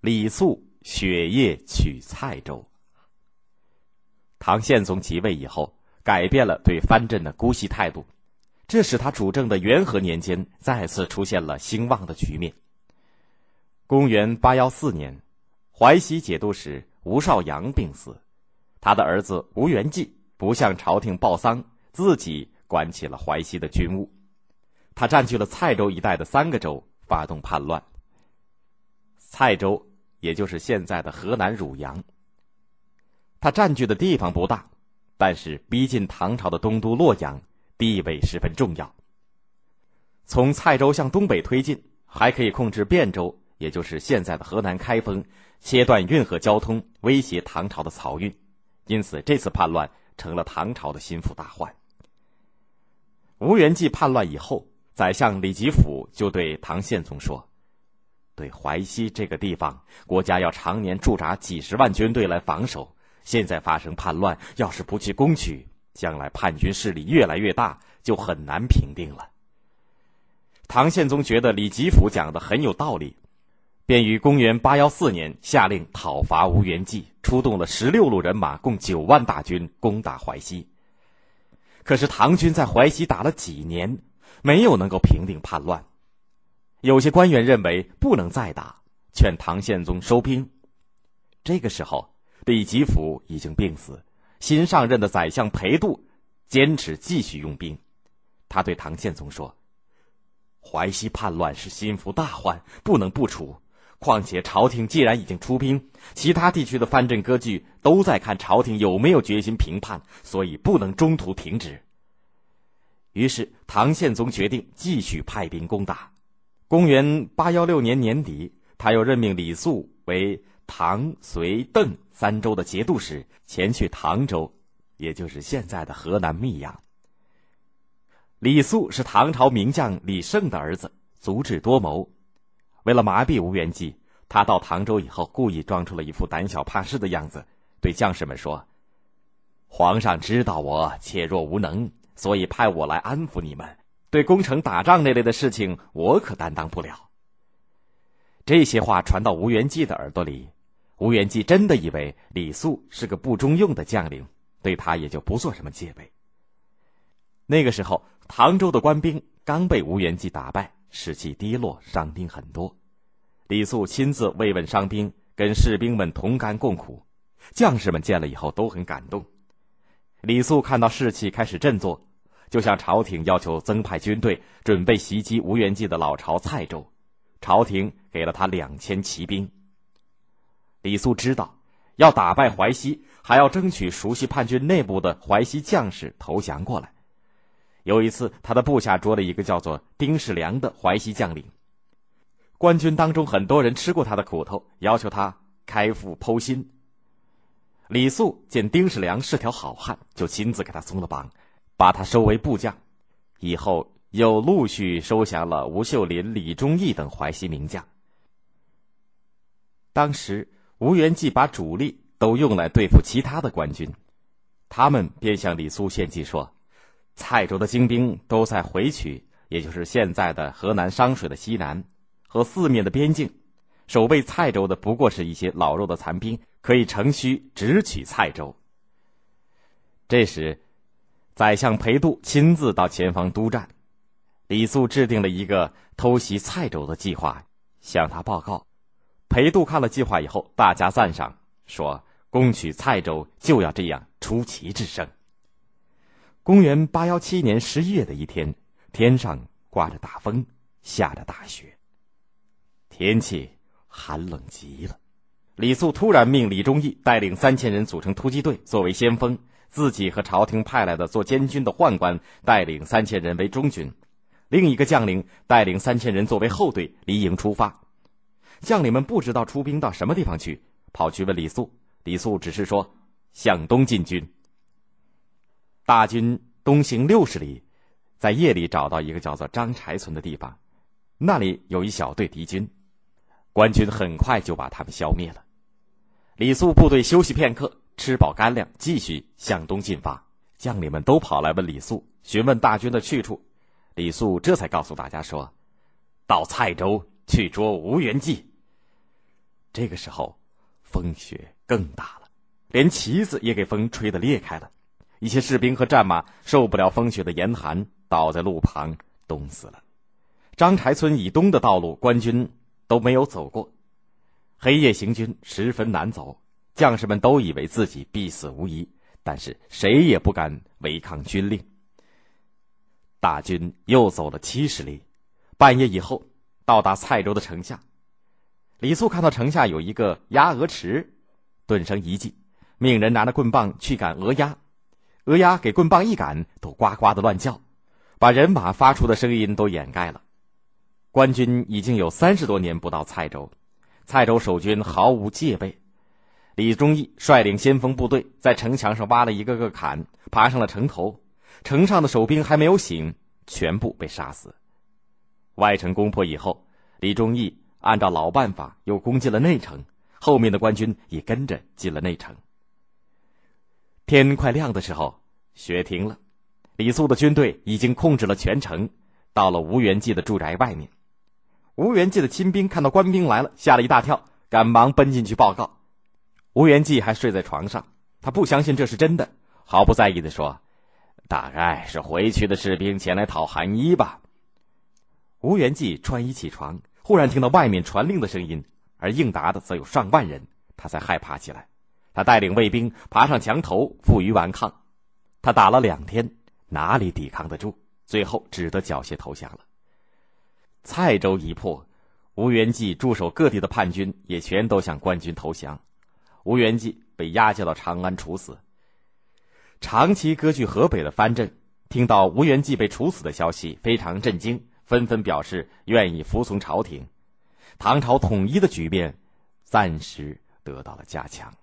李肃雪夜取蔡州。唐宪宗即位以后，改变了对藩镇的姑息态度，这使他主政的元和年间再次出现了兴旺的局面。公元八幺四年，淮西节度使吴少阳病死，他的儿子吴元济不向朝廷报丧，自己管起了淮西的军务。他占据了蔡州一带的三个州，发动叛乱。蔡州，也就是现在的河南汝阳。他占据的地方不大，但是逼近唐朝的东都洛阳，地位十分重要。从蔡州向东北推进，还可以控制汴州，也就是现在的河南开封，切断运河交通，威胁唐朝的漕运。因此，这次叛乱成了唐朝的心腹大患。吴元济叛乱以后，宰相李吉甫就对唐宪宗说：“对淮西这个地方，国家要常年驻扎几十万军队来防守。”现在发生叛乱，要是不去攻取，将来叛军势力越来越大，就很难平定了。唐宪宗觉得李吉甫讲的很有道理，便于公元八幺四年下令讨伐吴元济，出动了十六路人马，共九万大军攻打淮西。可是唐军在淮西打了几年，没有能够平定叛乱。有些官员认为不能再打，劝唐宪宗收兵。这个时候。李吉甫已经病死，新上任的宰相裴度坚持继续用兵。他对唐宪宗说：“淮西叛乱是心腹大患，不能不除。况且朝廷既然已经出兵，其他地区的藩镇割据都在看朝廷有没有决心平叛，所以不能中途停止。”于是唐宪宗决定继续派兵攻打。公元八幺六年年底，他又任命李肃为。唐、隋、邓三州的节度使前去唐州，也就是现在的河南密阳。李肃是唐朝名将李胜的儿子，足智多谋。为了麻痹吴元济，他到唐州以后，故意装出了一副胆小怕事的样子，对将士们说：“皇上知道我怯弱无能，所以派我来安抚你们。对攻城打仗那类的事情，我可担当不了。”这些话传到吴元济的耳朵里。吴元济真的以为李肃是个不中用的将领，对他也就不做什么戒备。那个时候，唐州的官兵刚被吴元济打败，士气低落，伤兵很多。李肃亲自慰问伤兵，跟士兵们同甘共苦，将士们见了以后都很感动。李肃看到士气开始振作，就向朝廷要求增派军队，准备袭击吴元济的老巢蔡州。朝廷给了他两千骑兵。李肃知道，要打败淮西，还要争取熟悉叛军内部的淮西将士投降过来。有一次，他的部下捉了一个叫做丁世良的淮西将领。官军当中很多人吃过他的苦头，要求他开腹剖心。李肃见丁世良是条好汉，就亲自给他松了绑，把他收为部将。以后又陆续收降了吴秀林、李忠义等淮西名将。当时。吴元济把主力都用来对付其他的官军，他们便向李肃献计说：“蔡州的精兵都在回曲，也就是现在的河南商水的西南和四面的边境，守卫蔡州的不过是一些老弱的残兵，可以乘虚直取蔡州。”这时，宰相裴度亲自到前方督战，李肃制定了一个偷袭蔡州的计划，向他报告。裴度看了计划以后，大加赞赏，说：“攻取蔡州就要这样出奇制胜。”公元八幺七年十一月的一天，天上刮着大风，下着大雪，天气寒冷极了。李肃突然命李忠义带领三千人组成突击队作为先锋，自己和朝廷派来的做监军的宦官带领三千人为中军，另一个将领带领三千人作为后队离营出发。将领们不知道出兵到什么地方去，跑去问李肃。李肃只是说：“向东进军。”大军东行六十里，在夜里找到一个叫做张柴村的地方，那里有一小队敌军，官军很快就把他们消灭了。李肃部队休息片刻，吃饱干粮，继续向东进发。将领们都跑来问李肃，询问大军的去处。李肃这才告诉大家说：“到蔡州去捉吴元济。”这个时候，风雪更大了，连旗子也给风吹得裂开了。一些士兵和战马受不了风雪的严寒，倒在路旁冻死了。张柴村以东的道路，官军都没有走过。黑夜行军十分难走，将士们都以为自己必死无疑，但是谁也不敢违抗军令。大军又走了七十里，半夜以后到达蔡州的城下。李肃看到城下有一个鸭鹅池，顿生一计，命人拿着棍棒去赶鹅鸭。鹅鸭给棍棒一赶，都呱呱的乱叫，把人马发出的声音都掩盖了。官军已经有三十多年不到蔡州，蔡州守军毫无戒备。李忠义率领先锋部队在城墙上挖了一个个坎，爬上了城头。城上的守兵还没有醒，全部被杀死。外城攻破以后，李忠义按照老办法又攻进了内城，后面的官军也跟着进了内城。天快亮的时候，雪停了，李肃的军队已经控制了全城，到了吴元济的住宅外面。吴元济的亲兵看到官兵来了，吓了一大跳，赶忙奔进去报告。吴元济还睡在床上，他不相信这是真的，毫不在意的说：“大概是回去的士兵前来讨寒衣吧。”吴元济穿衣起床，忽然听到外面传令的声音，而应答的则有上万人，他才害怕起来。他带领卫兵爬上墙头，负隅顽抗。他打了两天，哪里抵抗得住？最后只得缴械投降了。蔡州一破，吴元济驻守各地的叛军也全都向官军投降，吴元济被押解到长安处死。长期割据河北的藩镇听到吴元济被处死的消息，非常震惊，纷纷表示愿意服从朝廷。唐朝统一的局面暂时得到了加强。